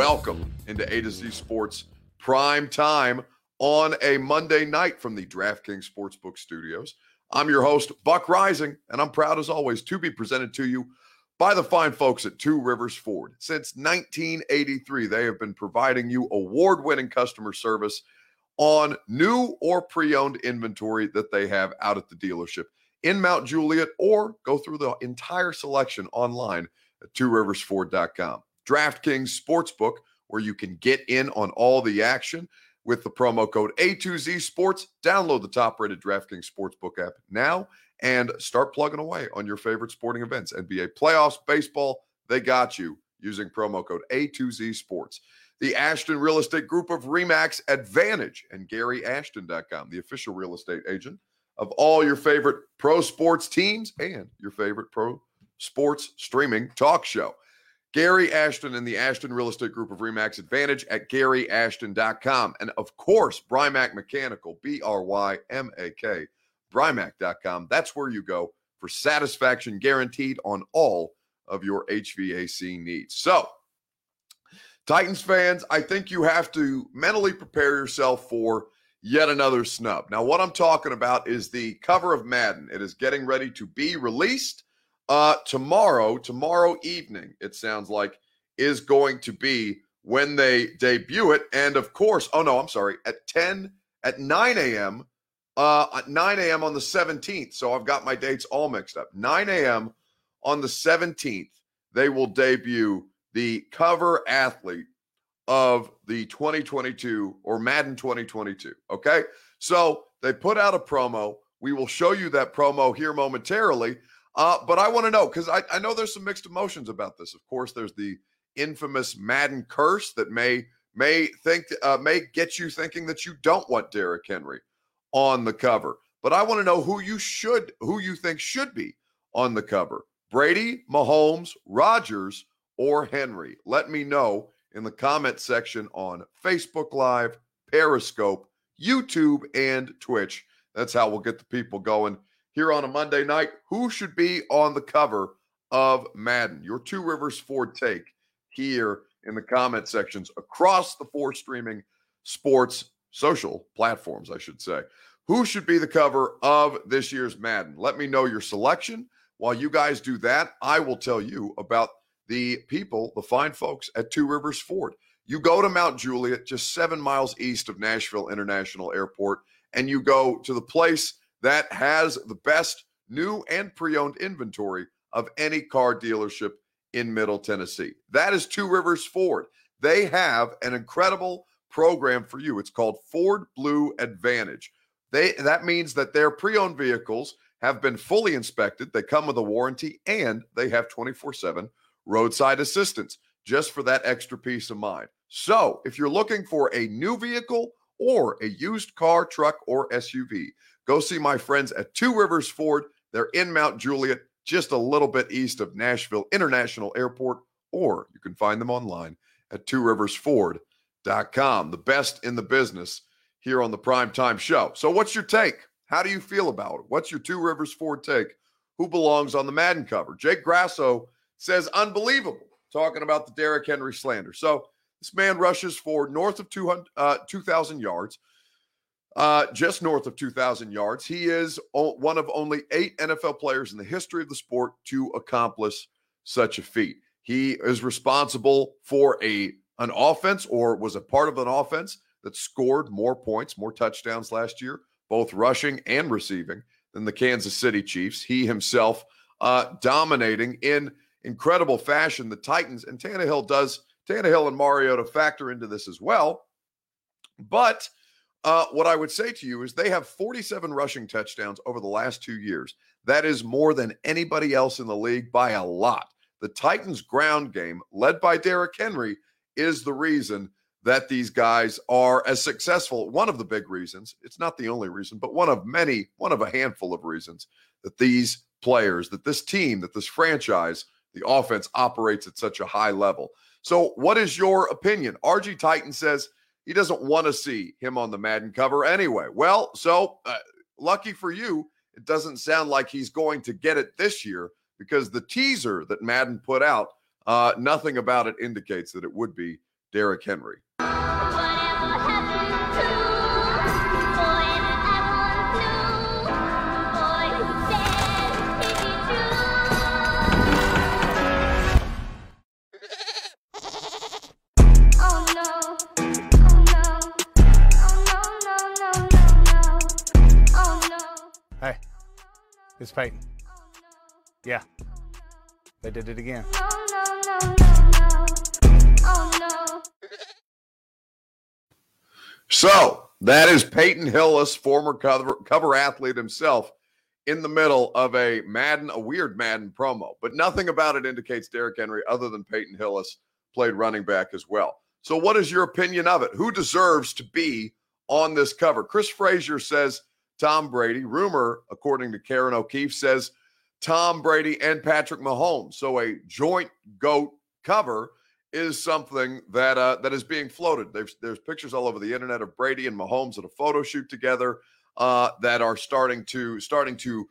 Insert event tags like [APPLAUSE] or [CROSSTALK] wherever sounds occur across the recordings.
welcome into A to Z Sports prime time on a Monday night from the DraftKings Sportsbook Studios. I'm your host, Buck Reising, and I'm proud as always to be presented to you by the fine folks at Two Rivers Ford. Since 1983, they have been providing you award winning customer service on new or pre owned inventory that they have out at the dealership in Mount Juliet or go through the entire selection online at tworiversford.com. DraftKings Sportsbook, where you can get in on all the action with the promo code A2Z Sports. Download the top rated DraftKings Sportsbook app now and start plugging away on your favorite sporting events. NBA playoffs, baseball, they got you using promo code A2Z Sports. The Ashton Real Estate Group of Remax Advantage and GaryAshton.com, the official real estate agent of all your favorite pro sports teams and your favorite pro sports streaming talk show. Gary Ashton and the Ashton Real Estate Group of Remax Advantage at GaryAshton.com. And of course, Brymak Mechanical, B R Y M A K, Brymak.com. That's where you go for satisfaction guaranteed on all of your HVAC needs. So, Titans fans, I think you have to mentally prepare yourself for yet another snub. Now, what I'm talking about is the cover of Madden. It is getting ready to be released uh, tomorrow. Tomorrow evening, it sounds like, is going to be when they debut it. And of course, oh no, I'm sorry, at 10, at 9 a.m., uh, at 9 a.m. on the 17th. So I've got my dates all mixed up. 9 a.m. on the 17th, they will debut the cover athlete of the 2022 or Madden 2022. Okay. So they put out a promo. We will show you that promo here momentarily. Uh, but I want to know because I, I know there's some mixed emotions about this. Of course, there's the infamous Madden curse that may may think uh, may get you thinking that you don't want Derrick Henry on the cover. But I want to know who you should, who you think should be on the cover: Brady, Mahomes, Rodgers, or Henry. Let me know in the comment section on Facebook Live, Periscope, YouTube, and Twitch. That's how we'll get the people going here on a Monday night. Who should be on the cover of Madden? Your Two Rivers Ford take here in the comment sections across the four streaming sports social platforms, I should say. Who should be the cover of this year's Madden? Let me know your selection. While you guys do that, I will tell you about the people, the fine folks at Two Rivers Ford. You go to Mount Juliet, just seven miles east of Nashville International Airport, and you go to the place that has the best new and pre owned inventory of any car dealership in Middle Tennessee. That is Two Rivers Ford. They have an incredible program for you. It's called Ford Blue Advantage. They that means that their pre-owned vehicles have been fully inspected, they come with a warranty and they have 24/7 roadside assistance just for that extra peace of mind. So, if you're looking for a new vehicle or a used car, truck, or SUV, go see my friends at Two Rivers Ford. They're in Mount Juliet, just a little bit east of Nashville International Airport, or you can find them online at tworiversford.com. The best in the business here on the Primetime Show. So, what's your take? How do you feel about it? What's your Two Rivers Ford take? Who belongs on the Madden cover? Jake Grasso says unbelievable, talking about the Derrick Henry slander. So this man rushes for north of 200, uh, 2,000 yards, uh, just north of 2,000 yards. He is o- one of only eight NFL players in the history of the sport to accomplish such a feat. He is responsible for a an offense or was a part of an offense that scored more points, more touchdowns last year, both rushing and receiving, than the Kansas City Chiefs. He himself uh, dominating in incredible fashion the Titans. And Tannehill does, Tannehill and Mariota factor into this as well. But uh, what I would say to you is they have 47 rushing touchdowns over the last two years. That is more than anybody else in the league by a lot. The Titans' ground game, led by Derrick Henry, is the reason that these guys are as successful. One of the big reasons, it's not the only reason, but one of many, one of a handful of reasons that these players, that this team, that this franchise the offense operates at such a high level. So, what is your opinion? RG Titan says he doesn't want to see him on the Madden cover anyway. Well, so uh, lucky for you, it doesn't sound like he's going to get it this year because the teaser that Madden put out, uh, nothing about it indicates that it would be Derrick Henry. It's Peyton. Yeah, they did it again. Oh, oh, so that is Peyton Hillis, former cover, cover athlete himself, in the middle of a Madden, a weird Madden promo. But nothing about it indicates Derrick Henry other than Peyton Hillis played running back as well. So, what is your opinion of it? Who deserves to be on this cover? Chris Frazier says Tom Brady. Rumor, according to Karen O'Keefe, says Tom Brady and Patrick Mahomes. So, a joint GOAT cover is something that uh, that is being floated. There's there's pictures all over the internet of Brady and Mahomes at a photo shoot together uh, that are starting to starting to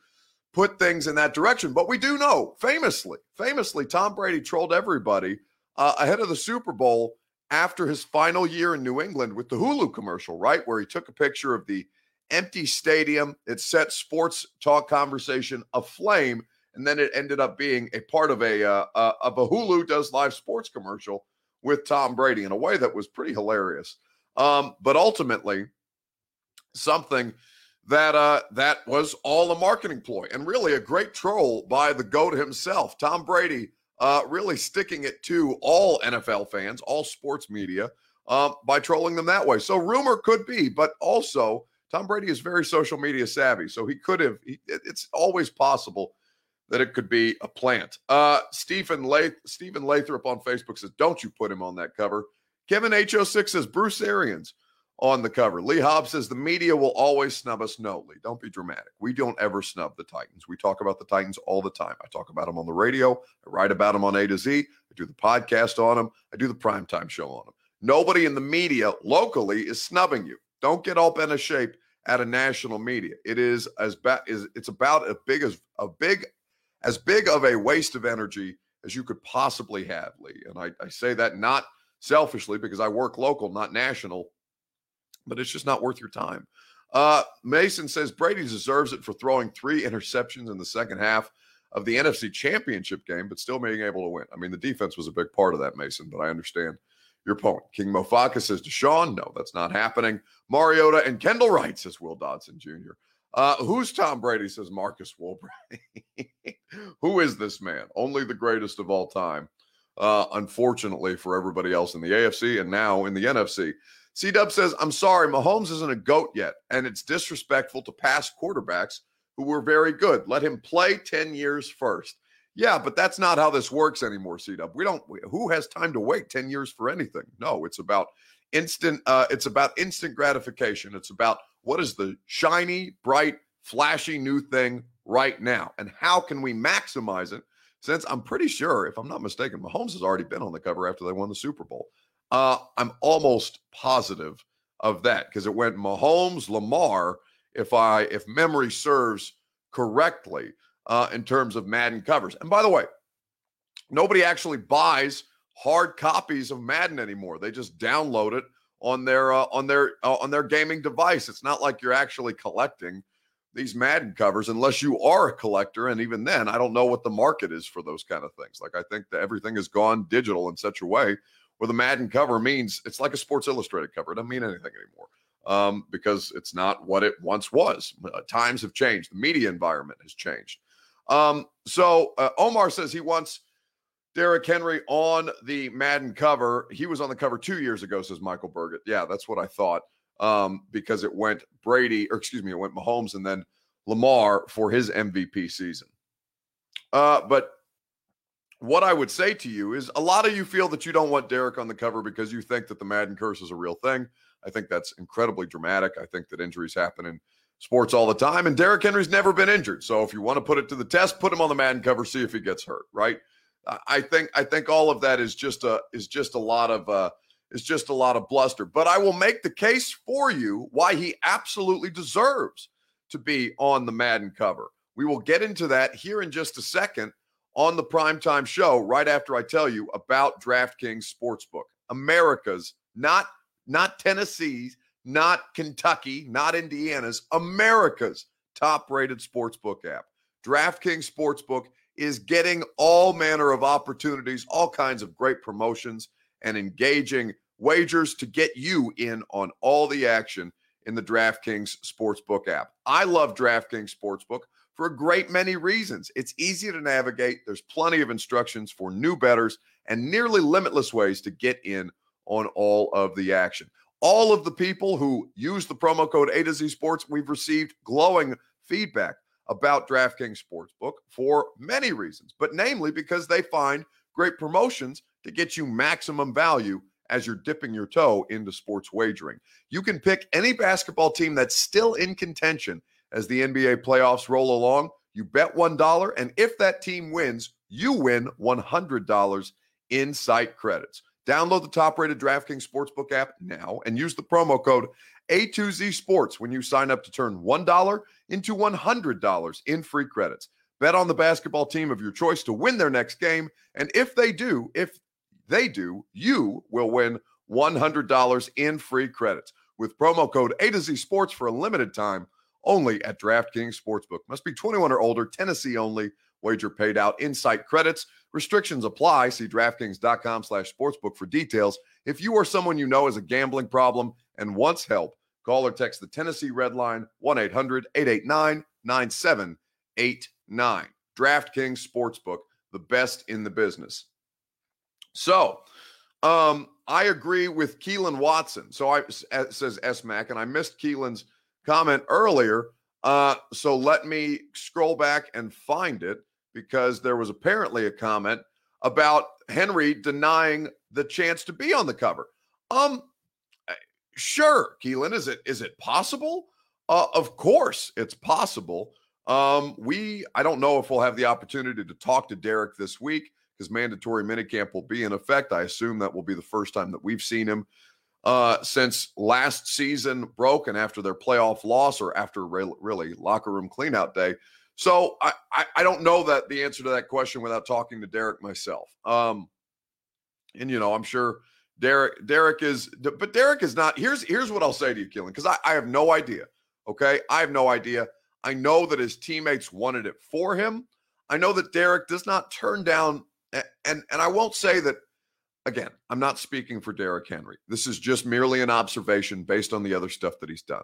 put things in that direction. But we do know, famously, famously, Tom Brady trolled everybody uh, ahead of the Super Bowl after his final year in New England with the Hulu commercial, right, where he took a picture of the empty stadium. It set sports talk conversation aflame and then it ended up being a part of a uh, uh, of a Hulu does live sports commercial with Tom Brady in a way that was pretty hilarious. Um, but ultimately, something that uh, that was all a marketing ploy and really a great troll by the goat himself, Tom Brady. Uh, really sticking it to all NFL fans, all sports media, um, by trolling them that way. So rumor could be, but also Tom Brady is very social media savvy, so he could have. He, it's always possible that it could be a plant. Uh, Stephen Lath- Stephen Lathrop on Facebook says, "Don't you put him on that cover." Kevin H06 says Bruce Arians on the cover. Lee Hobbs says the media will always snub us. No, Lee, don't be dramatic. We don't ever snub the Titans. We talk about the Titans all the time. I talk about them on the radio. I write about them on A to Z. I do the podcast on them. I do the primetime show on them. Nobody in the media locally is snubbing you. Don't get all bent a shape at a national media. It is as bad is it's about as big as a big as big of a waste of energy as you could possibly have, Lee. And I, I say that not selfishly because I work local, not national, but it's just not worth your time. Uh, Mason says Brady deserves it for throwing three interceptions in the second half of the NFC Championship game, but still being able to win. I mean, the defense was a big part of that, Mason, but I understand your point. King Mofaka says Deshaun, no, that's not happening. Mariota and Kendall Wright says Will Dodson Jr. Uh, who's Tom Brady? Says Marcus Woolbright. [LAUGHS] Who is this man? Only the greatest of all time. Uh, unfortunately for everybody else in the AFC and now in the NFC. C Dub says, I'm sorry, Mahomes isn't a GOAT yet, and it's disrespectful to past quarterbacks who were very good. Let him play 10 years first. Yeah, but that's not how this works anymore, C Dub. We don't, who has time to wait 10 years for anything? No, it's about instant, uh, it's about instant gratification. It's about what is the shiny, bright, flashy new thing right now? And how can we maximize it? Since I'm pretty sure, if I'm not mistaken, Mahomes has already been on the cover after they won the Super Bowl. Uh, I'm almost positive of that because it went Mahomes, Lamar, if I if memory serves correctly, uh, in terms of Madden covers. And by the way, nobody actually buys hard copies of Madden anymore. They just download it on their uh, on their uh, on their gaming device. It's not like you're actually collecting these Madden covers unless you are a collector. And even then, I don't know what the market is for those kind of things. Like I think that everything has gone digital in such a way where the Madden cover means it's like a Sports Illustrated cover. It doesn't mean anything anymore um, because it's not what it once was. Uh, times have changed. The media environment has changed. Um, so uh, Omar says he wants Derrick Henry on the Madden cover. He was on the cover two years ago, says Michael Burgett. Yeah, that's what I thought. Um, because it went Brady, or excuse me, it went Mahomes and then Lamar for his MVP season. Uh, but what I would say to you is a lot of you feel that you don't want Derrick on the cover because you think that the Madden curse is a real thing. I think that's incredibly dramatic. I think that injuries happen in sports all the time, and Derrick Henry's never been injured. So if you want to put it to the test, put him on the Madden cover, see if he gets hurt, right? I think I think all of that is just a is just a lot of uh, is just a lot of bluster. But I will make the case for you why he absolutely deserves to be on the Madden cover. We will get into that here in just a second on the primetime show, right after I tell you about DraftKings Sportsbook. America's, not not Tennessee's, not Kentucky, not Indiana's, America's top-rated sportsbook app. DraftKings Sportsbook is getting all manner of opportunities, all kinds of great promotions and engaging wagers to get you in on all the action in the DraftKings Sportsbook app. I love DraftKings Sportsbook for a great many reasons. It's easy to navigate, there's plenty of instructions for new bettors, and nearly limitless ways to get in on all of the action. All of the people who use the promo code A to Z Sports, we've received glowing feedback about DraftKings Sportsbook for many reasons, but namely because they find great promotions to get you maximum value as you're dipping your toe into sports wagering. You can pick any basketball team that's still in contention as the NBA playoffs roll along. You bet $1, and if that team wins, you win $100 in site credits. Download the top rated DraftKings Sportsbook app now and use the promo code A2Z Sports when you sign up to turn $1 into $100 in free credits. Bet on the basketball team of your choice to win their next game. And if they do, if they do, you will win $100 in free credits with promo code A to Z Sports for a limited time only at DraftKings Sportsbook. Must be 21 or older, Tennessee only. Wager paid out in site credits. Restrictions apply. See DraftKings.com slash sportsbook for details. If you or someone you know has a gambling problem and wants help, call or text the Tennessee Red Line 1 800 889 9789. DraftKings Sportsbook, the best in the business. So, um, I agree with Keelan Watson. So I says S Mac, and I missed Keelan's comment earlier. Uh, so let me scroll back and find it because there was apparently a comment about Henry denying the chance to be on the cover. Um, sure, Keelan, is it is it possible? Uh, of course, it's possible. Um, we I don't know if we'll have the opportunity to talk to Derrick this week because mandatory minicamp will be in effect. I assume that will be the first time that we've seen him uh, since last season broke and after their playoff loss or after re- really locker room cleanout day. So I, I, I don't know that the answer to that question without talking to Derrick myself. Um, and you know I'm sure Derrick Derrick is, but Derrick is not. Here's here's what I'll say to you, Keelan, because I, I have no idea. Okay, I have no idea. I know that his teammates wanted it for him. I know that Derrick does not turn down and, and and I won't say that again, I'm not speaking for Derrick Henry. This is just merely an observation based on the other stuff that he's done.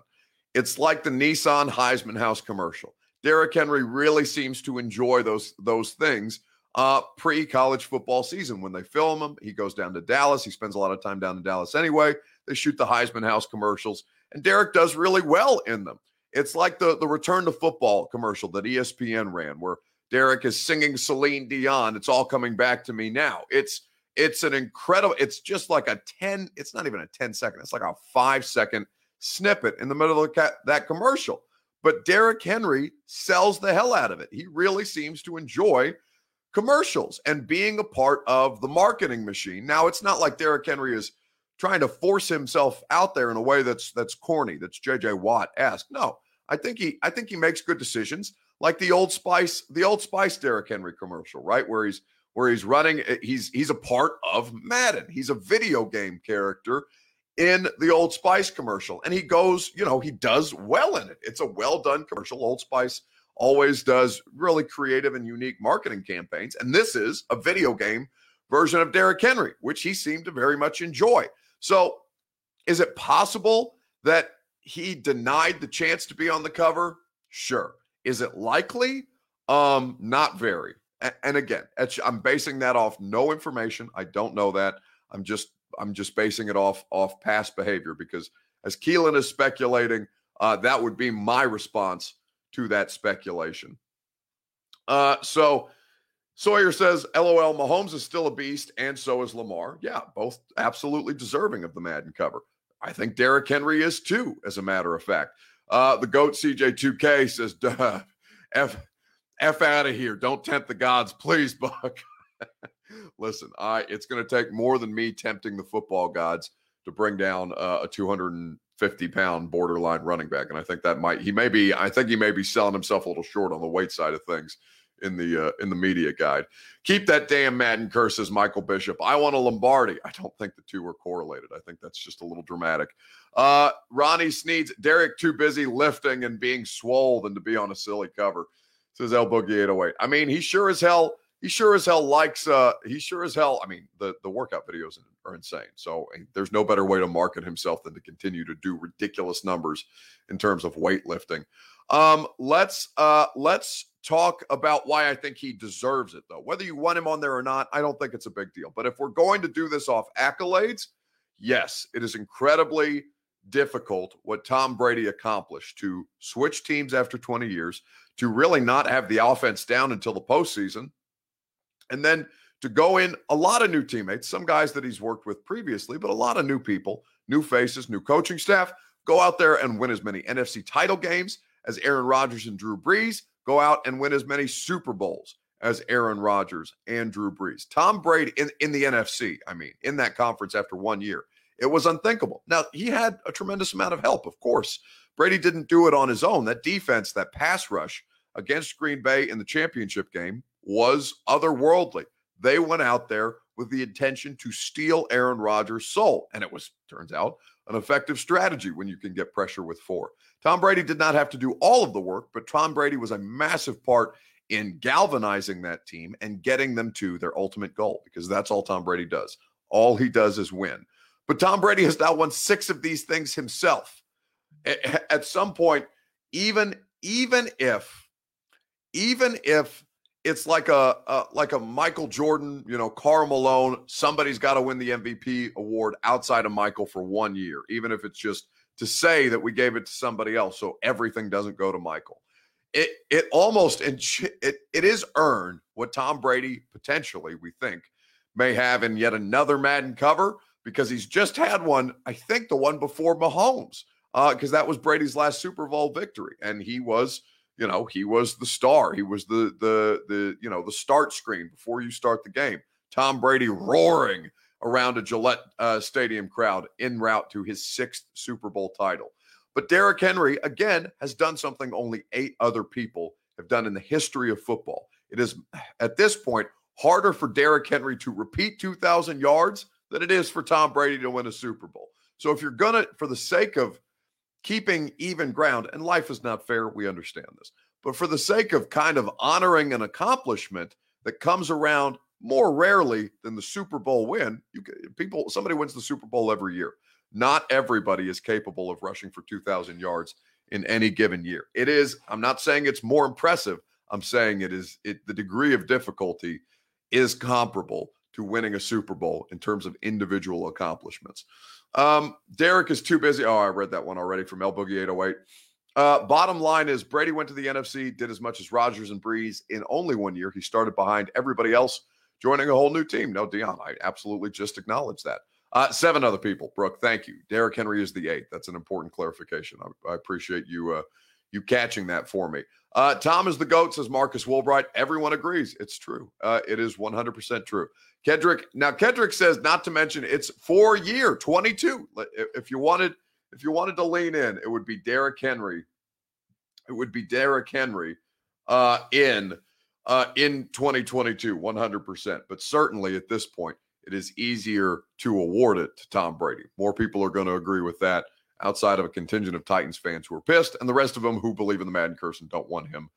It's like the Nissan Heisman House commercial. Derrick Henry really seems to enjoy those those things uh, pre-college football season. When they film him, he goes down to Dallas. He spends a lot of time down in Dallas anyway. They shoot the Heisman House commercials, and Derrick does really well in them. It's like the the return to football commercial that ESPN ran, where Derrick is singing Celine Dion. It's all coming back to me now. It's it's an incredible. It's just like a ten. It's not even a 10 second. It's like a five second snippet in the middle of that commercial. But Derrick Henry sells the hell out of it. He really seems to enjoy commercials and being a part of the marketing machine. Now, it's not like Derrick Henry is trying to force himself out there in a way that's that's corny, that's JJ Watt esque. No, I think he I think he makes good decisions like the Old Spice, the Old Spice Derrick Henry commercial, right? Where he's where he's running, eh, he's he's a part of Madden. He's a video game character in the Old Spice commercial, and he goes, you know, he does well in it. It's a well done commercial. Old Spice always does really creative and unique marketing campaigns, and this is a video game version of Derrick Henry, which he seemed to very much enjoy. So, is it possible that he denied the chance to be on the cover? Sure. Is it likely? Um, not very. And again, I'm basing that off no information. I don't know that. I'm just I'm just basing it off off past behavior because as Keelan is speculating, uh, that would be my response to that speculation. Uh, so Sawyer says, "LOL, Mahomes is still a beast, and so is Lamar. Yeah, both absolutely deserving of the Madden cover. I think Derrick Henry is too, as a matter of fact. Uh, the GOAT CJ2K says, Duh, F, F out of here. Don't tempt the gods, please, Buck. [LAUGHS] Listen, I it's going to take more than me tempting the football gods to bring down uh, a 250 pound borderline running back. And I think that might, he may be, I think he may be selling himself a little short on the weight side of things in the uh, in the media guide. Keep that damn Madden curse, says Michael Bishop. I want a Lombardi. I don't think the two are correlated. I think that's just a little dramatic. Uh, Ronnie Sneeds, Derrick too busy lifting and being swole than to be on a silly cover, says El Boogie 808. I mean, he sure as hell he sure as hell likes uh he sure as hell i mean the the workout videos are insane. So eh, there's no better way to market himself than to continue to do ridiculous numbers in terms of weightlifting. Um let's uh let's talk about why i think he deserves it though. Whether you want him on there or not i don't think it's a big deal. But if we're going to do this off accolades yes it is incredibly difficult what tom brady accomplished to switch teams after 20 years to really not have the offense down until the postseason and then to go in a lot of new teammates, some guys that he's worked with previously, but a lot of new people, new faces, new coaching staff, go out there and win as many NFC title games as Aaron Rodgers and Drew Brees, go out and win as many Super Bowls as Aaron Rodgers and Drew Brees. Tom Brady in, in the NFC, I mean, in that conference after one year, it was unthinkable. Now, he had a tremendous amount of help, of course. Brady didn't do it on his own. That defense, that pass rush against Green Bay in the championship game was otherworldly. They went out there with the intention to steal Aaron Rodgers' soul. And it was, turns out, an effective strategy when you can get pressure with four. Tom Brady did not have to do all of the work, but Tom Brady was a massive part in galvanizing that team and getting them to their ultimate goal because that's all Tom Brady does. All he does is win. But Tom Brady has now won six of these things himself. At some point, even even if even if it's like a, a, like a Michael Jordan, you know, Karl Malone. Somebody's got to win the MVP award outside of Michael for one year, even if it's just to say that we gave it to somebody else, so everything doesn't go to Michael. It it almost it it is earned what Tom Brady potentially we think may have in yet another Madden cover because he's just had one. I think the one before Mahomes, because uh, that was Brady's last Super Bowl victory, and he was you know he was the star. He was the the the you know the start screen before you start the game. Tom brady roaring around a gillette uh, stadium crowd en route to his sixth super bowl title. But Derrick henry again has done something only eight other people have done in the history of football. It is at this point harder for Derrick henry to repeat 2000 yards than it is for tom brady to win a super bowl. So if you're gonna for the sake of keeping even ground. And life is not fair. We understand this. But for the sake of kind of honoring an accomplishment that comes around more rarely than the Super Bowl win, you people somebody wins the Super Bowl every year. Not everybody is capable of rushing for 2000 yards in any given year. It is I'm not saying it's more impressive. I'm saying it is it the degree of difficulty is comparable to winning a Super Bowl in terms of individual accomplishments. Um, Derrick is too busy. Oh, I read that one already from El Boogie 808. Uh, bottom line is Brady went to the NFC, did as much as Rodgers and Brees in only one year. He started behind everybody else, joining a whole new team. No, Dion, I absolutely just acknowledge that. Uh, seven other people. Brooke, thank you. Derrick Henry is the eighth. That's an important clarification. I, I appreciate you uh, you catching that for me. Uh, Tom is the GOAT, says Marcus Woolbright. Everyone agrees. It's true. Uh, it is 100% true. Kedrick, now Kedrick says not to mention it's four year, 22. If you wanted, if you wanted to lean in, it would be Derrick Henry. It would be Derrick Henry uh, in uh, in 2022, 100%. But certainly at this point, it is easier to award it to Tom Brady. More people are going to agree with that outside of a contingent of Titans fans who are pissed, and the rest of them who believe in the Madden curse and don't want him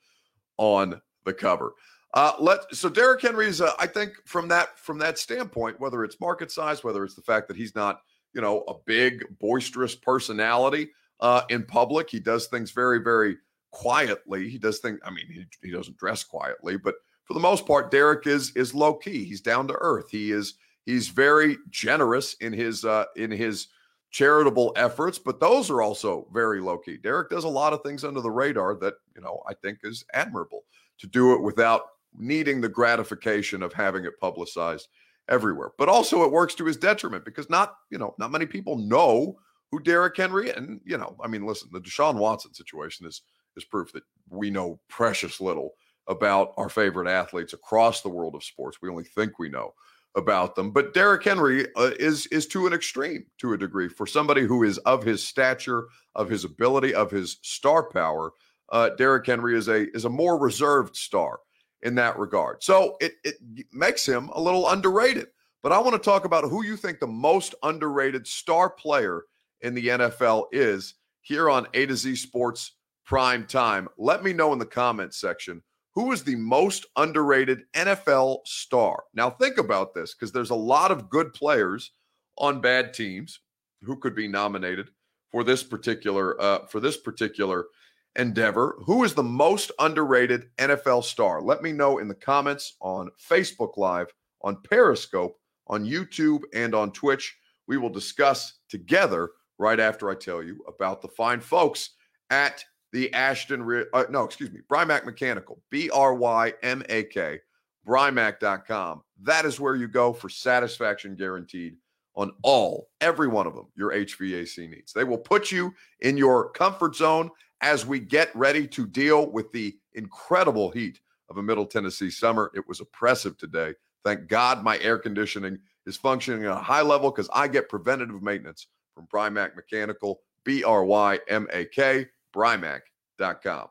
on the cover. Uh, let so Derrick Henry's. Uh, I think from that from that standpoint, whether it's market size, whether it's the fact that he's not you know a big boisterous personality uh, in public, he does things very very quietly. He does things. I mean, he, he doesn't dress quietly, but for the most part, Derrick is is low key. He's down to earth. He is he's very generous in his uh, in his charitable efforts, but those are also very low key. Derrick does a lot of things under the radar that you know I think is admirable to do it without needing the gratification of having it publicized everywhere. But also it works to his detriment because not, you know, not many people know who Derrick Henry and you know, I mean, listen, the Deshaun Watson situation is is proof that we know precious little about our favorite athletes across the world of sports. We only think we know about them. But Derrick Henry uh, is is to an extreme to a degree for somebody who is of his stature, of his ability, of his star power. Uh, Derrick Henry is a is a more reserved star in that regard. So it, it makes him a little underrated. But I want to talk about who you think the most underrated star player in the NFL is here on A to Z Sports Prime Time. Let me know in the comments section who is the most underrated NFL star. Now, think about this because there's a lot of good players on bad teams who could be nominated for this particular uh, for this particular endeavor. Who is the most underrated NFL star? Let me know in the comments on Facebook Live, on Periscope, on YouTube, and on Twitch. We will discuss together right after I tell you about the fine folks at the Ashton, uh, no, excuse me, Brymak Mechanical, B R Y M A K, Brymak.com. That is where you go for satisfaction guaranteed on all, every one of them, your HVAC needs. They will put you in your comfort zone as we get ready to deal with the incredible heat of a Middle Tennessee summer. It was oppressive today. Thank God my air conditioning is functioning at a high level because I get preventative maintenance from Brymak Mechanical, B R Y M A K, Brymak.com.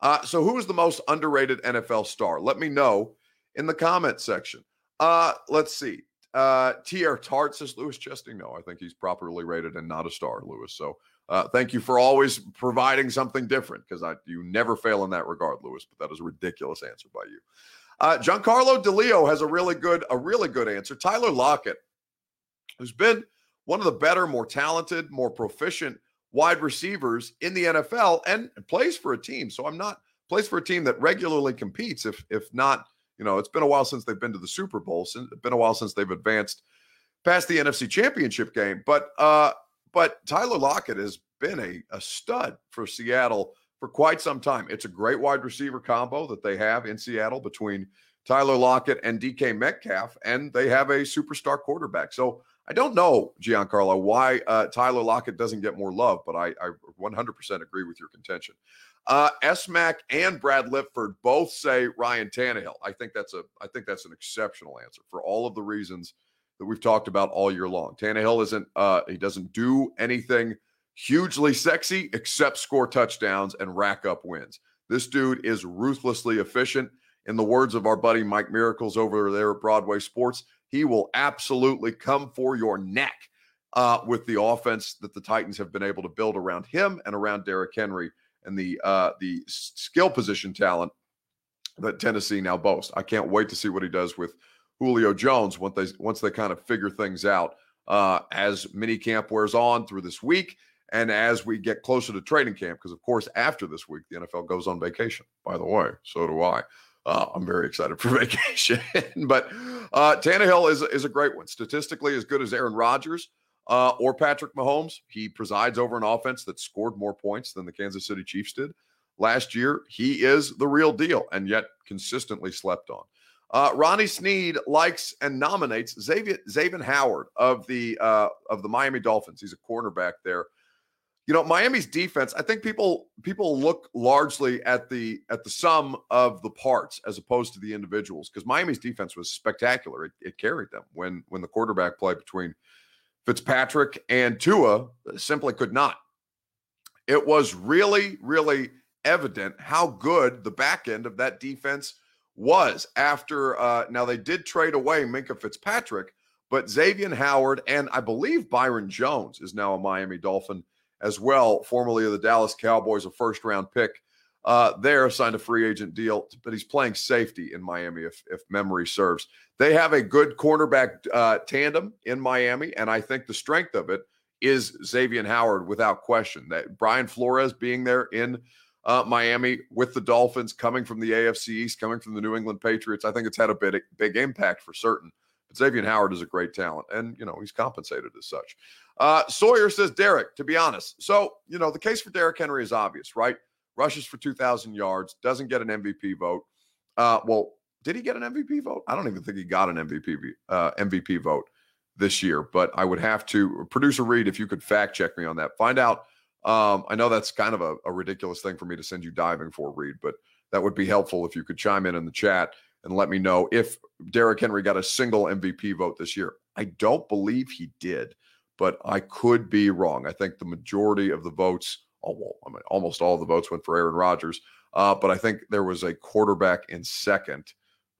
Uh, so, who is the most underrated NFL star? Let me know in the comment section. Uh, let's see. Uh, TR Tart says Lewis Chesting. No, I think he's properly rated and not a star, Lewis. So, uh, thank you for always providing something different because I you never fail in that regard, Lewis. But that is a ridiculous answer by you. Uh, Giancarlo DeLeo has a really good a really good answer. Tyler Lockett, who's been one of the better, more talented, more proficient wide receivers in the NFL and plays for a team. So I'm not plays for a team that regularly competes. If if not, you know, it's been a while since they've been to the Super Bowl. Since it's been a while since they've advanced past the NFC Championship game. But uh, but Tyler Lockett has been a, a stud for Seattle for quite some time. It's a great wide receiver combo that they have in Seattle between Tyler Lockett and DK Metcalf, and they have a superstar quarterback. So I don't know, Giancarlo, why uh, Tyler Lockett doesn't get more love, but I, I 100% agree with your contention. Uh, S-Mac and Brad Lipford both say Ryan Tannehill. I think that's a I think that's an exceptional answer for all of the reasons that we've talked about all year long. Tannehill isn't uh, he doesn't do anything hugely sexy except score touchdowns and rack up wins. This dude is ruthlessly efficient. In the words of our buddy Mike Miracles over there at Broadway Sports, he will absolutely come for your neck uh, with the offense that the Titans have been able to build around him and around Derrick Henry and the uh, the skill position talent that Tennessee now boasts. I can't wait to see what he does with Julio Jones once they once they kind of figure things out uh, as mini camp wears on through this week and as we get closer to training camp. Because of course, after this week, the NFL goes on vacation. By the way, so do I. Uh, I'm very excited for [LAUGHS] vacation. but uh, Tannehill is, is a great one. Statistically, as good as Aaron Rodgers uh, or Patrick Mahomes. He presides over an offense that scored more points than the Kansas City Chiefs did last year. He is the real deal and yet consistently slept on. Uh, Ronnie Sneed likes and nominates Xavier Howard of the uh, of the Miami Dolphins. He's a cornerback there you know miami's defense i think people people look largely at the at the sum of the parts as opposed to the individuals because miami's defense was spectacular. It, it, carried them when when the quarterback play between fitzpatrick and tua simply could not. It was really really evident how good the back end of that defense was after uh now they did trade away Minkah fitzpatrick but xavier howard and i believe byron jones is now a miami dolphin as well, formerly of the Dallas Cowboys, a first round pick. Uh, there signed a free agent deal, but he's playing safety in Miami, if, if memory serves. They have a good cornerback uh, tandem in Miami, and I think the strength of it is Xavier Howard without question. That Brian Flores being there in uh, Miami with the Dolphins, coming from the AFC East, coming from the New England Patriots, I think it's had a big, big impact for certain. But Xavier Howard is a great talent, and you know he's compensated as such. Uh, Sawyer says, Derrick, to be honest. So, you know, the case for Derrick Henry is obvious, right? Rushes for 2,000 yards, doesn't get an MVP vote. Uh, well, did he get an MVP vote? I don't even think he got an MVP uh, MVP vote this year, but I would have to producer Reed if you could fact check me on that. Find out. Um, I know that's kind of a, a, ridiculous thing for me to send you diving for, Reed, but that would be helpful if you could chime in in the chat and let me know if Derrick Henry got a single MVP vote this year. I don't believe he did but I could be wrong. I think the majority of the votes, almost all the votes went for Aaron Rodgers. Uh, but I think there was a quarterback in second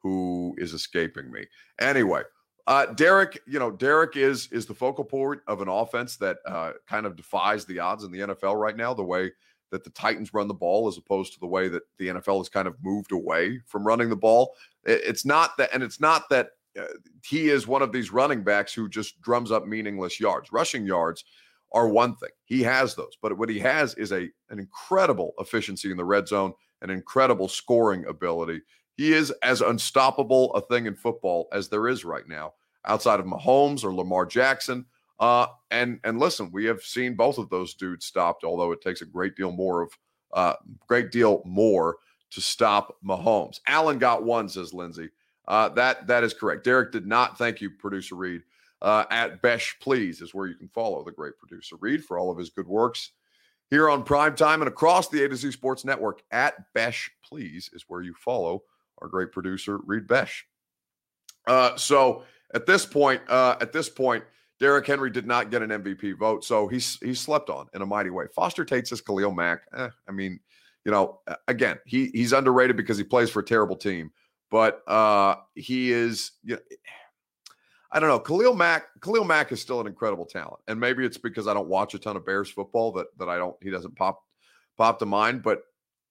who is escaping me. Anyway, uh, Derrick, you know, Derrick is is the focal point of an offense that uh, kind of defies the odds in the NFL right now. The way that the Titans run the ball, as opposed to the way that the NFL has kind of moved away from running the ball. It's not that, and it's not that uh, he is one of these running backs who just drums up meaningless yards. Rushing yards are one thing; he has those, but what he has is a an incredible efficiency in the red zone, an incredible scoring ability. He is as unstoppable a thing in football as there is right now, outside of Mahomes or Lamar Jackson. Uh, and and listen, we have seen both of those dudes stopped, although it takes a great deal more of uh, great deal more to stop Mahomes. Allen got one, says Lindsay. Uh, that that is correct. Derrick did not. Thank you, producer Reed. Uh, at Besh, please is where you can follow the great producer Reed for all of his good works here on Prime Time and across the A to Z Sports Network. At Besh, please is where you follow our great producer Reed Besh. Uh, so at this point, uh, at this point, Derrick Henry did not get an MVP vote, so he's he slept on in a mighty way. Foster Tate says Khalil Mack. Eh, I mean, you know, again, he he's underrated because he plays for a terrible team, but uh, he is. You know, I don't know. Khalil Mack. Khalil Mack is still an incredible talent, and maybe it's because I don't watch a ton of Bears football that that I don't. He doesn't pop pop to mind, but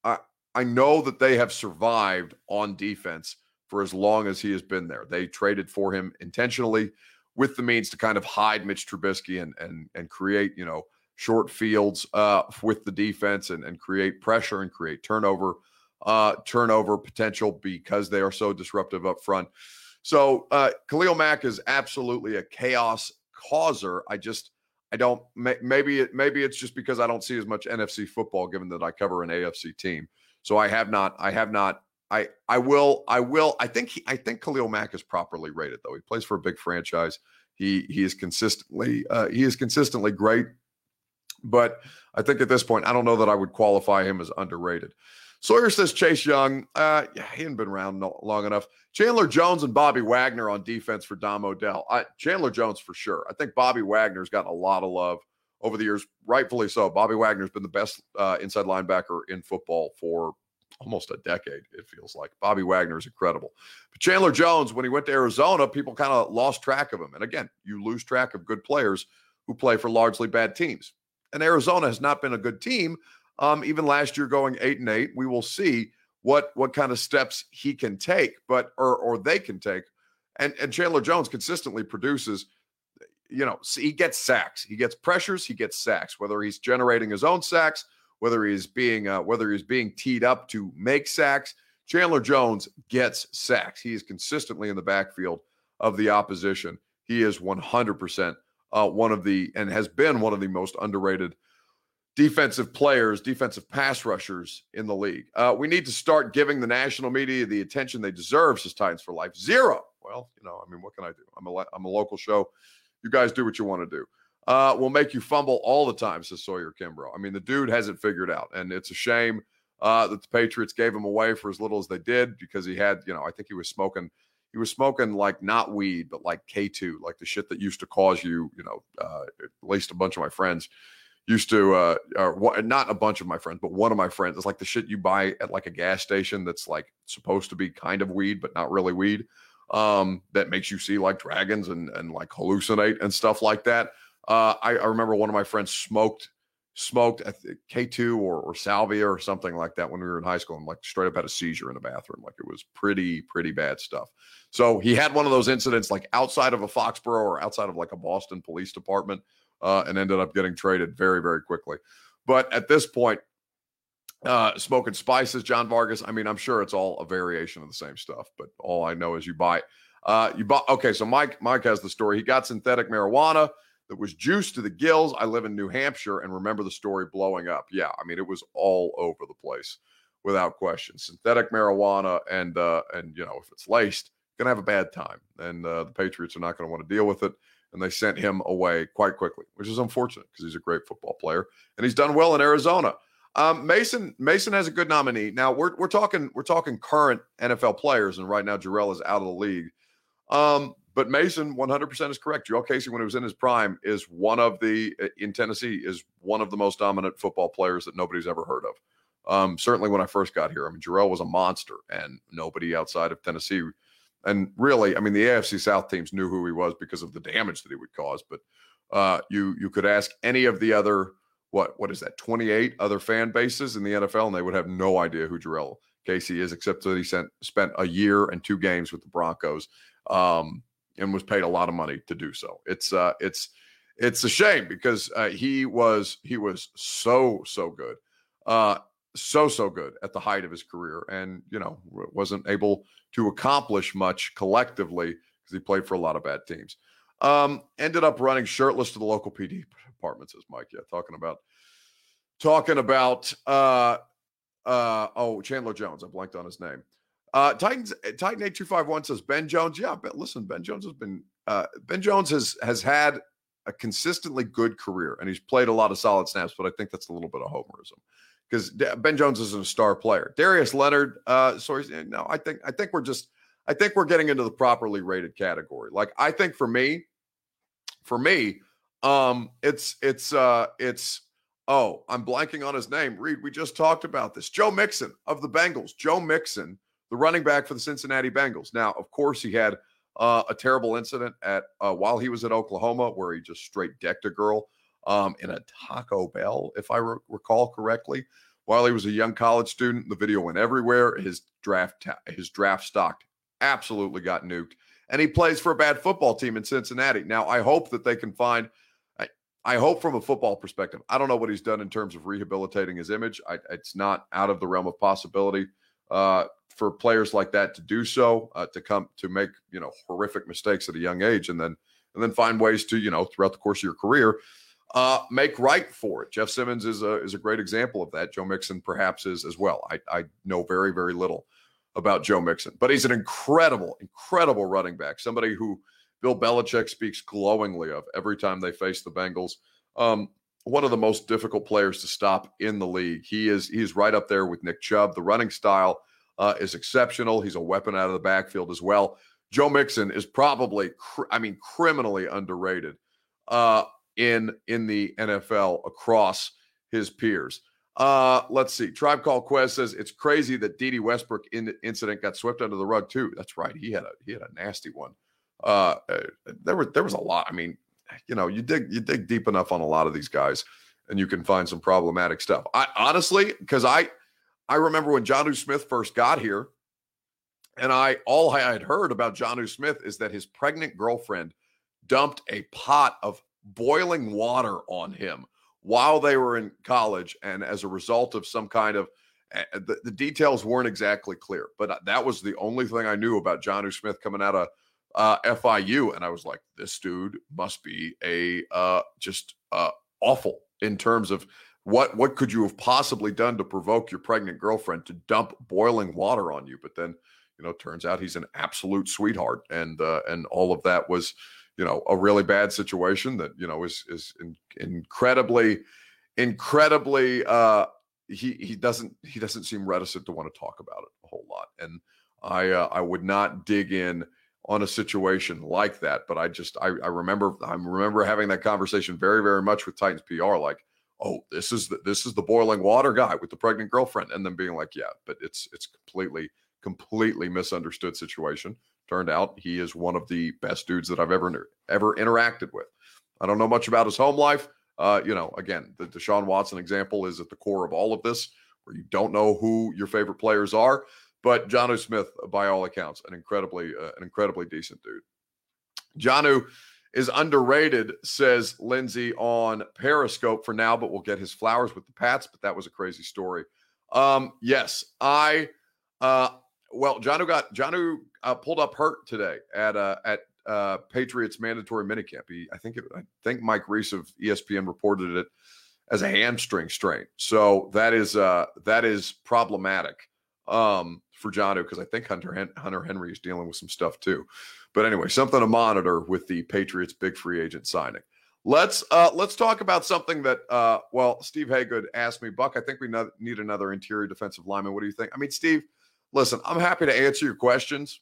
I I know that they have survived on defense for as long as he has been there. They traded for him intentionally with the means to kind of hide Mitch Trubisky and and and create you know short fields uh, with the defense and and create pressure and create turnover uh, turnover potential because they are so disruptive up front. So uh, Khalil Mack is absolutely a chaos causer. I just I don't maybe it maybe it's just because I don't see as much NFC football given that I cover an AFC team. So I have not I have not I I will I will I think he, I think Khalil Mack is properly rated though. He plays for a big franchise. He he is consistently uh, he is consistently great, but I think at this point I don't know that I would qualify him as underrated. Sawyer says Chase Young, uh, yeah, he hadn't been around long enough. Chandler Jones and Bobby Wagner on defense for Dom Odell. I, Chandler Jones for sure. I think Bobby Wagner's gotten a lot of love over the years, rightfully so. Bobby Wagner's been the best uh, inside linebacker in football for almost a decade, it feels like. Bobby Wagner is incredible. But Chandler Jones, when he went to Arizona, people kind of lost track of him. And again, you lose track of good players who play for largely bad teams. And Arizona has not been a good team. Um, even last year going eight and eight. We will see what what kind of steps he can take, but or or they can take. And and Chandler Jones consistently produces you know, he gets sacks, he gets pressures, he gets sacks, whether he's generating his own sacks, whether he's being uh, whether he's being teed up to make sacks. Chandler Jones gets sacks. He is consistently in the backfield of the opposition. He is 100% uh, one of the and has been one of the most underrated defensive players, defensive pass rushers in the league. Uh, we need to start giving the national media the attention they deserve, says Titans for Life. Zero. Well, you know, I mean, what can I do? I'm a, I'm a local show. You guys do what you want to do uh, will make you fumble all the time, says Sawyer Kimbrough. I mean, the dude has it figured out, and it's a shame uh, that the Patriots gave him away for as little as they did because he had, you know, I think he was smoking, he was smoking like not weed, but like K2, like the shit that used to cause you, you know, uh, at least a bunch of my friends used to, uh, or not a bunch of my friends, but one of my friends, it's like the shit you buy at like a gas station that's like supposed to be kind of weed, but not really weed. Um, that makes you see like dragons and and like hallucinate and stuff like that. Uh, I, I, remember one of my friends smoked smoked K2 or, or salvia or something like that when we were in high school and like straight up had a seizure in the bathroom. Like it was pretty, pretty bad stuff. So he had one of those incidents like outside of a Foxborough or outside of like a Boston police department uh, and ended up getting traded very, very quickly. But at this point, uh, smoking spices, John Vargas. I mean, I'm sure it's all a variation of the same stuff, but all I know is you buy Uh, you buy. okay. So Mike, Mike has the story. He got synthetic marijuana that was juiced to the gills. I live in New Hampshire and remember the story blowing up. Yeah, I mean it was all over the place without question. Synthetic marijuana and uh, and you know if it's laced, gonna have a bad time, and uh, the Patriots are not going to want to deal with it. And they sent him away quite quickly, which is unfortunate because he's a great football player and he's done well in Arizona. Um, Mason Mason has a good nominee. Now we're we're talking we're talking current NFL players, and right now Jurrell is out of the league. Um, but Mason, 100% is correct. Jurrell Casey, when he was in his prime, is one of the, in Tennessee, is one of the most dominant football players that nobody's ever heard of. Um, certainly when I first got here, I mean, Jurrell was a monster, and nobody outside of Tennessee, and really, I mean, the AFC South teams knew who he was because of the damage that he would cause. But uh, you you could ask any of the other what what is that 28 other fan bases in the NFL, and they would have no idea who Jurrell Casey is, except that he sent, spent a year and two games with the Broncos, um, and was paid a lot of money to do so. It's uh, it's it's a shame because uh, he was he was so so good, uh, so so good at the height of his career, and you know wasn't able to accomplish much collectively because he played for a lot of bad teams. Um, ended up running shirtless to the local PD department, says Mike. Yeah, talking about talking about uh uh oh Chandler Jones. I blanked on his name. Uh Titans Titan 8251 says Ben Jones. Yeah, but listen, Ben Jones has been uh Ben Jones has has had a consistently good career and he's played a lot of solid snaps, but I think that's a little bit of homerism because Ben Jones isn't a star player. Darius Leonard, uh, sorry, no, I think I think we're just I think we're getting into the properly rated category. Like I think for me, for me, um, it's it's uh it's oh, I'm blanking on his name. Reed, we just talked about this. Joe Mixon of the Bengals. Joe Mixon, the running back for the Cincinnati Bengals. Now, of course, he had uh, a terrible incident at uh, while he was at Oklahoma where he just straight decked a girl um, in a Taco Bell, if I re- recall correctly. While he was a young college student, the video went everywhere. His draft ta- his draft stock absolutely got nuked, and he plays for a bad football team in Cincinnati. Now, I hope that they can find. I, hope from a football perspective. I don't know what he's done in terms of rehabilitating his image. I, it's not out of the realm of possibility uh, for players like that to do so, uh, to come to make you know horrific mistakes at a young age, and then and then find ways to you know throughout the course of your career uh, make right for it. Jeff Simmons is a is a great example of that. Joe Mixon perhaps is as well. I I know very very little about Joe Mixon, but he's an incredible incredible running back. Somebody who Bill Belichick speaks glowingly of every time they face the Bengals. Um, one of the most difficult players to stop in the league. He is he's right up there with Nick Chubb. The running style uh, is exceptional. He's a weapon out of the backfield as well. Joe Mixon is probably, cr- I mean, criminally underrated. Uh, in in the NFL across his peers. Uh, let's see. Tribe Call Quest says it's crazy that Dede Westbrook in, incident got swept under the rug too. That's right. He had a he had a nasty one. Uh, uh, there was there was a lot. I mean, you know, you dig you dig deep enough on a lot of these guys, and you can find some problematic stuff. I honestly, because I I remember when Jonnu Smith first got here, and I all I had heard about Jonnu Smith is that his pregnant girlfriend dumped a pot of boiling water on him while they were in college. And as a result of some kind of eh, eh, the, the details weren't exactly clear, but uh, that was the only thing I knew about Jonnu Smith coming out of uh, FIU. And I was like, this dude must be a uh, just uh, awful in terms of what what could you have possibly done to provoke your pregnant girlfriend to dump boiling water on you? But then, you know, turns out he's an absolute sweetheart, and uh, and all of that was you know a really bad situation that you know is is in, incredibly incredibly uh he he doesn't he doesn't seem reticent to want to talk about it a whole lot. And i uh, i would not dig in on a situation like that but i just i, I remember i remember having that conversation very very much with titans pr like oh this is the this is the boiling water guy with the pregnant girlfriend and then being like yeah but it's it's completely completely misunderstood situation Turned out he is one of the best dudes that I've ever ever interacted with. I don't know much about his home life. Uh, you know, again, the Deshaun Watson example is at the core of all of this, where you don't know who your favorite players are. But Jonnu Smith, by all accounts, an incredibly uh, an incredibly decent dude. Jonnu is underrated, says Lindsay on Periscope for now, but we'll get his flowers with the Pats. But that was a crazy story. Um, yes, I uh, well, Jonnu got Jonnu uh, pulled up hurt today at uh, at uh, Patriots mandatory minicamp. He, I think, it, I think Mike Reiss of ESPN reported it as a hamstring strain. So that is uh, that is problematic um, for Jonnu because I think Hunter Hen- Hunter Henry is dealing with some stuff too. But anyway, something to monitor with the Patriots big free agent signing. Let's uh, let's talk about something that uh, well, Steve Haygood asked me, Buck. I think we need another interior defensive lineman. What do you think? I mean, Steve, listen, I'm happy to answer your questions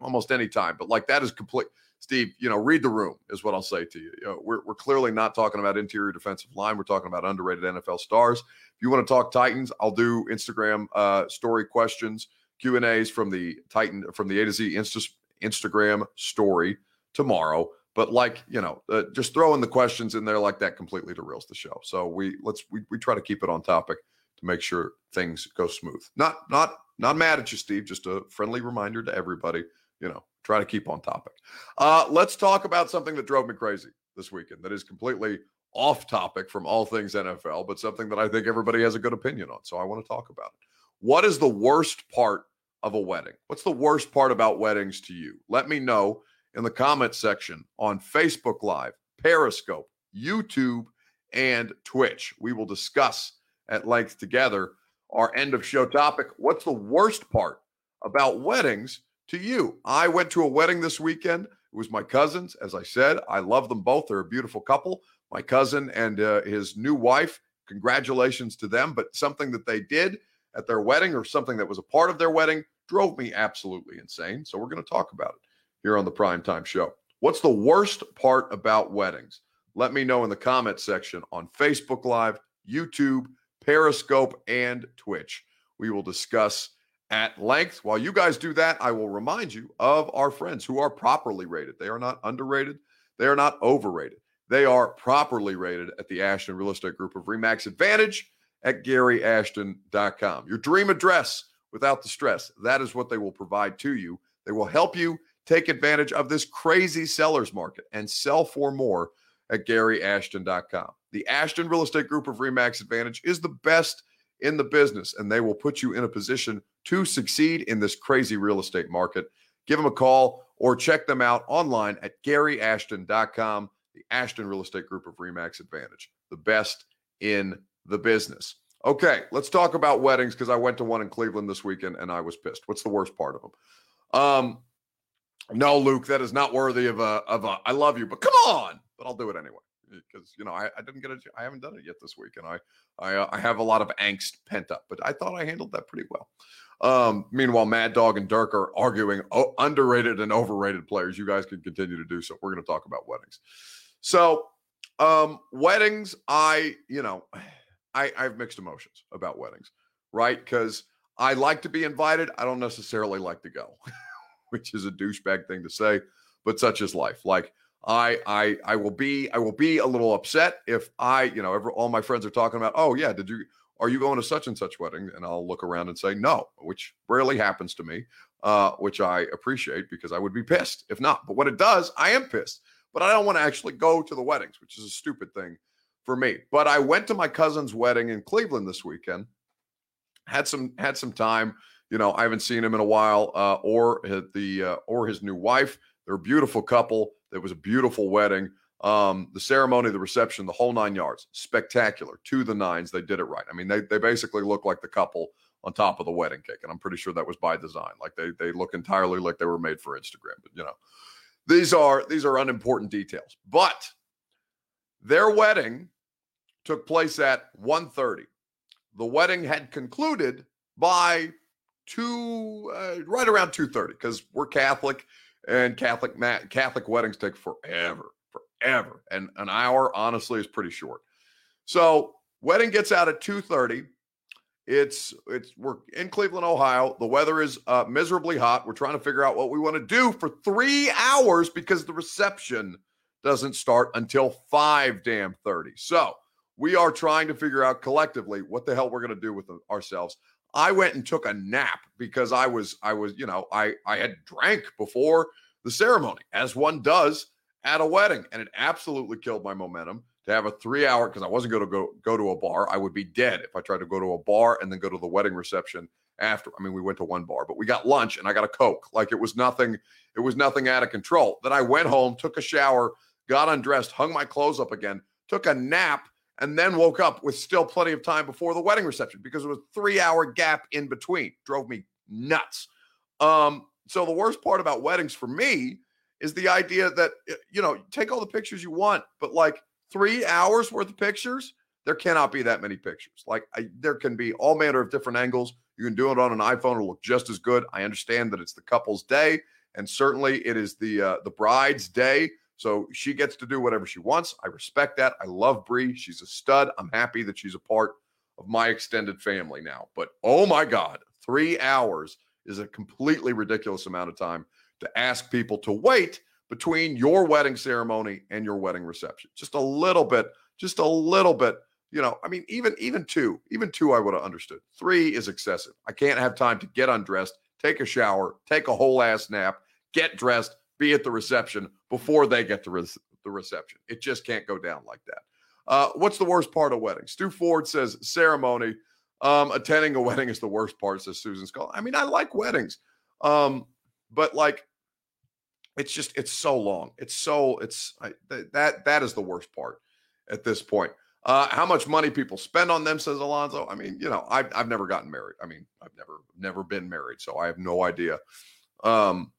almost any time. But like that is complete. Steve, you know, read the room is what I'll say to you. you know, we're, we're clearly not talking about interior defensive line. We're talking about underrated NFL stars. If you want to talk Titans, I'll do Instagram uh, story questions, Q and A's from the Titan from the A to Z Insta, Instagram story tomorrow. But like you know, uh, just throwing the questions in there like that completely derails the show. So we let's we, we try to keep it on topic to make sure things go smooth. Not not not mad at you, Steve. Just a friendly reminder to everybody. You know, try to keep on topic. Uh, let's talk about something that drove me crazy this weekend. That is completely off topic from all things NFL, but something that I think everybody has a good opinion on. So I want to talk about it. What is the worst part of a wedding? What's the worst part about weddings to you? Let me know in the comment section on Facebook Live, Periscope, YouTube, and Twitch. We will discuss at length together our end of show topic. What's the worst part about weddings to you? I went to a wedding this weekend. It was my cousin's. As I said, I love them both. They're a beautiful couple. My cousin and uh, his new wife. Congratulations to them. But something that they did at their wedding or something that was a part of their wedding drove me absolutely insane. So we're going to talk about it here on the Primetime Show. What's the worst part about weddings? Let me know in the comment section on Facebook Live, YouTube, Periscope, and Twitch. We will discuss at length. While you guys do that, I will remind you of our friends who are properly rated. They are not underrated, they are not overrated. They are properly rated at the Ashton Real Estate Group of Remax Advantage at GaryAshton.com. Your dream address without the stress. That is what they will provide to you. They will help you take advantage of this crazy seller's market and sell for more at GaryAshton.com. The Ashton Real Estate Group of Remax Advantage is the best in the business, and they will put you in a position to succeed in this crazy real estate market. Give them a call or check them out online at GaryAshton.com. The Ashton Real Estate Group of Remax Advantage, the best in the business. Okay, let's talk about weddings because I went to one in Cleveland this weekend and I was pissed. What's the worst part of them? Um, no, Luke, that is not worthy of a of a. I love you, but come on. But I'll do it anyway because you know I, I didn't get it. I haven't done it yet this week, and I I uh, I have a lot of angst pent up. But I thought I handled that pretty well. Um, meanwhile, Mad Dog and Dirk are arguing oh, underrated and overrated players. You guys can continue to do so. We're going to talk about weddings. So, um, weddings, I you know, [SIGHS] I I have mixed emotions about weddings, right? Because I like to be invited. I don't necessarily like to go. [LAUGHS] which is a douchebag thing to say, but such is life. Like I I I will be I will be a little upset if I, you know, every, all my friends are talking about, "Oh yeah, did you are you going to such and such wedding?" And I'll look around and say, "No," which rarely happens to me, uh, which I appreciate because I would be pissed if not. But when it does, I am pissed. But I don't want to actually go to the weddings, which is a stupid thing for me. But I went to my cousin's wedding in Cleveland this weekend. Had some had some time you know, I haven't seen him in a while, uh, or the uh, or his new wife. They're a beautiful couple. There was a beautiful wedding. Um, the ceremony, the reception, the whole nine yards, spectacular. To the nines, they did it right. I mean, they they basically look like the couple on top of the wedding cake, and I'm pretty sure that was by design. Like they they look entirely like they were made for Instagram. But you know, these are these are unimportant details. But their wedding took place at 1:30. The wedding had concluded by two uh, right around 2.30 because we're catholic and catholic ma- catholic weddings take forever forever and an hour honestly is pretty short. So wedding gets out at 2.30 it's it's we're in cleveland ohio. The weather is uh, miserably hot. We're trying to figure out what we want to do for three hours because the reception doesn't start until 5 damn 30 so we are trying to figure out collectively what the hell we're going to do with ourselves I went and took a nap because I was I was you know I I had drank before the ceremony as one does at a wedding and it absolutely killed my momentum to have a 3 hour because I wasn't going to go go to a bar I would be dead if I tried to go to a bar and then go to the wedding reception after I mean we went to one bar but we got lunch and I got a coke like it was nothing it was nothing out of control. Then I went home took a shower got undressed hung my clothes up again took a nap and then woke up with still plenty of time before the wedding reception because it was a three hour gap in between. Drove me nuts. Um, so the worst part about weddings for me is the idea that you know take all the pictures you want, but like three hours worth of pictures, there cannot be that many pictures. Like I, there can be all manner of different angles. You can do it on an iPhone; it'll look just as good. I understand that it's the couple's day and certainly it is the uh, the bride's day. So she gets to do whatever she wants. I respect that. I love Bri. She's a stud. I'm happy that she's a part of my extended family now. But oh my God, three hours is a completely ridiculous amount of time to ask people to wait between your wedding ceremony and your wedding reception. Just a little bit, just a little bit. You know, I mean, even even two, even two, I would have understood. Three is excessive. I can't have time to get undressed, take a shower, take a whole ass nap, get dressed, be at the reception before they get to res- the reception. It just can't go down like that. Uh, what's the worst part of wedding? Stu Ford says ceremony. Um, attending a wedding is the worst part, says Susan Skull. I mean, I like weddings. Um, but like it's just it's so long. It's so it's I, th- that that is the worst part at this point. Uh, how much money people spend on them, says Alonzo. I mean, you know, I've I've never gotten married. I mean, I've never never been married, so I have no idea. Um,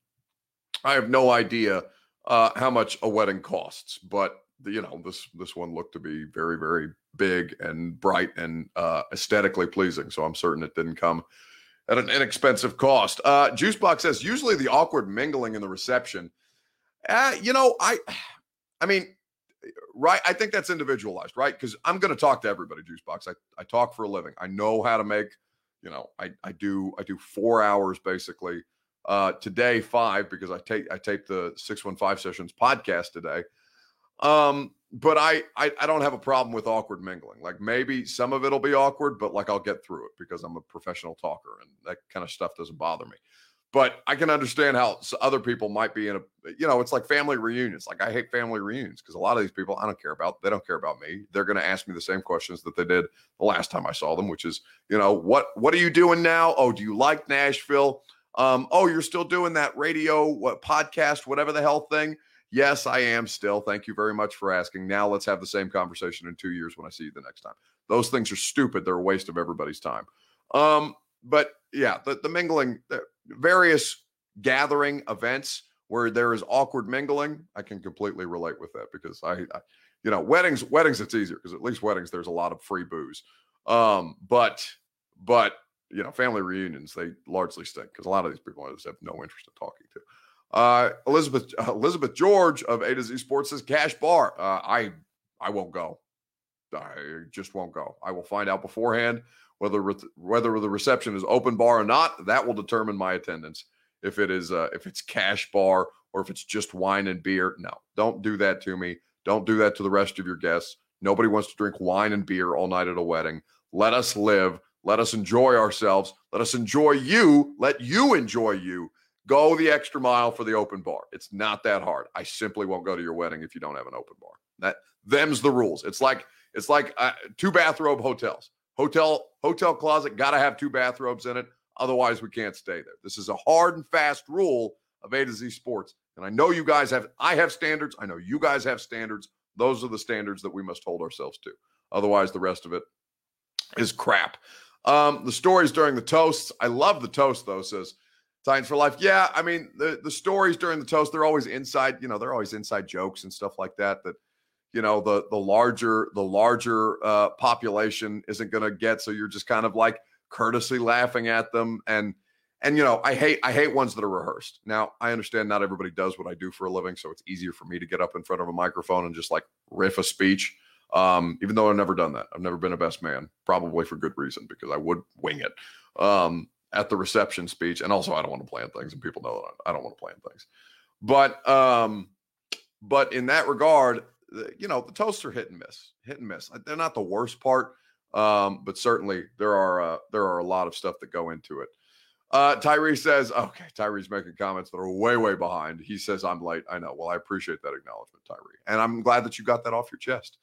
I have no idea uh, how much a wedding costs, but you know this this one looked to be very very big and bright and uh, aesthetically pleasing. So I'm certain it didn't come at an inexpensive cost. Uh, Juicebox says usually the awkward mingling in the reception. Uh, you know, I, [SIGHS] I mean, right. I think that's individualized, right? Because I'm going to talk to everybody. Juicebox. I I talk for a living. I know how to make. You know, I I do I do four hours basically. Uh, today five because I take I tape the six one five sessions podcast today. Um, but I, I I don't have a problem with awkward mingling. Like maybe some of it'll be awkward, but like I'll get through it because I'm a professional talker and that kind of stuff doesn't bother me. But I can understand how other people might be in a you know, it's like family reunions. Like I hate family reunions because a lot of these people I don't care about. They don't care about me. They're going to ask me the same questions that they did the last time I saw them, which is, you know, what what are you doing now? Oh, do you like Nashville? Um, oh, you're still doing that radio what podcast, whatever the hell thing Yes, I am still. Thank you very much for asking. Now let's have the same conversation in two years when I see you the next time. Those things are stupid. They're a waste of everybody's time. Um, but yeah, the, the mingling, the various gathering events where there is awkward mingling, I can completely relate with that because I, I you know, weddings, weddings, it's easier because at least weddings, there's a lot of free booze. Um, but, but, you know, family reunions, they largely stink because a lot of these people I just have no interest in talking to. Uh, Elizabeth uh, Elizabeth George of A to Z Sports says cash bar. Uh, I I won't go. I just won't go. I will find out beforehand whether whether the reception is open bar or not. That will determine my attendance. If it is uh, if it's cash bar or if it's just wine and beer, no, don't do that to me. Don't do that to the rest of your guests. Nobody wants to drink wine and beer all night at a wedding. Let us live. Let us enjoy ourselves. Let us enjoy you. Let you enjoy you. Go the extra mile for the open bar. It's not that hard. I simply won't go to your wedding if you don't have an open bar. That them's the rules. It's like it's like uh, two bathrobe hotels. Hotel hotel closet got to have two bathrobes in it. Otherwise, we can't stay there. This is a hard and fast rule of A to Z Sports. And I know you guys have. I have standards. I know you guys have standards. Those are the standards that we must hold ourselves to. Otherwise, the rest of it is crap. Um, the stories during the toasts. I love the toast though. Says Titans for life. Yeah, I mean the the stories during the toast, they're always inside. You know, they're always inside jokes and stuff like that. That you know the the larger the larger uh, population isn't going to get. So you're just kind of like courtesy laughing at them and and you know I hate I hate ones that are rehearsed. Now I understand not everybody does what I do for a living, so it's easier for me to get up in front of a microphone and just like riff a speech. Um, even though I've never done that, I've never been a best man, probably for good reason because I would wing it. Um, at the reception speech. And also, I don't want to plan things, and people know that I don't want to plan things. But um, but in that regard, you know, the toasts are hit and miss, hit and miss. They're not the worst part, um, but certainly there are uh, there are a lot of stuff that go into it. Uh, Tyree says, okay, Tyree's making comments that are way, way behind. He says, I'm late. I know. Well, I appreciate that acknowledgement, Tyree. And I'm glad that you got that off your chest.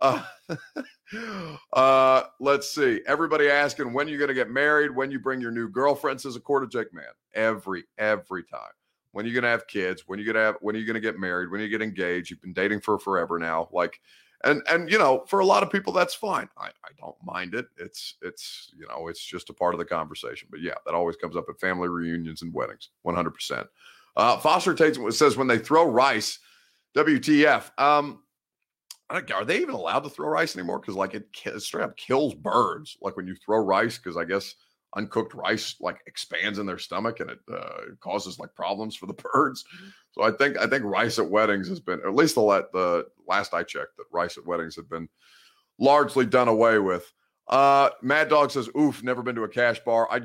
Uh, [LAUGHS] uh, let's see. Everybody asking when you're going to get married, when you bring your new girlfriend, says a quarter Jake man. Every, every time. When you're going to have kids, when you're going to have, when are you going to get married, when you get engaged, you've been dating for forever now. Like, and, and, you know, for a lot of people, that's fine. I, I don't mind it. It's, it's, you know, it's just a part of the conversation. But yeah, that always comes up at family reunions and weddings, 100%. Uh, Foster takes says when they throw rice, WTF. Um, are they even allowed to throw rice anymore? Because like it, it straight up kills birds. Like when you throw rice, because I guess uncooked rice like expands in their stomach and it uh, causes like problems for the [LAUGHS] birds. So I think I think rice at weddings has been at least the let the last I checked that rice at weddings had been largely done away with. Uh, Mad Dog says, "Oof, never been to a cash bar. I'd go."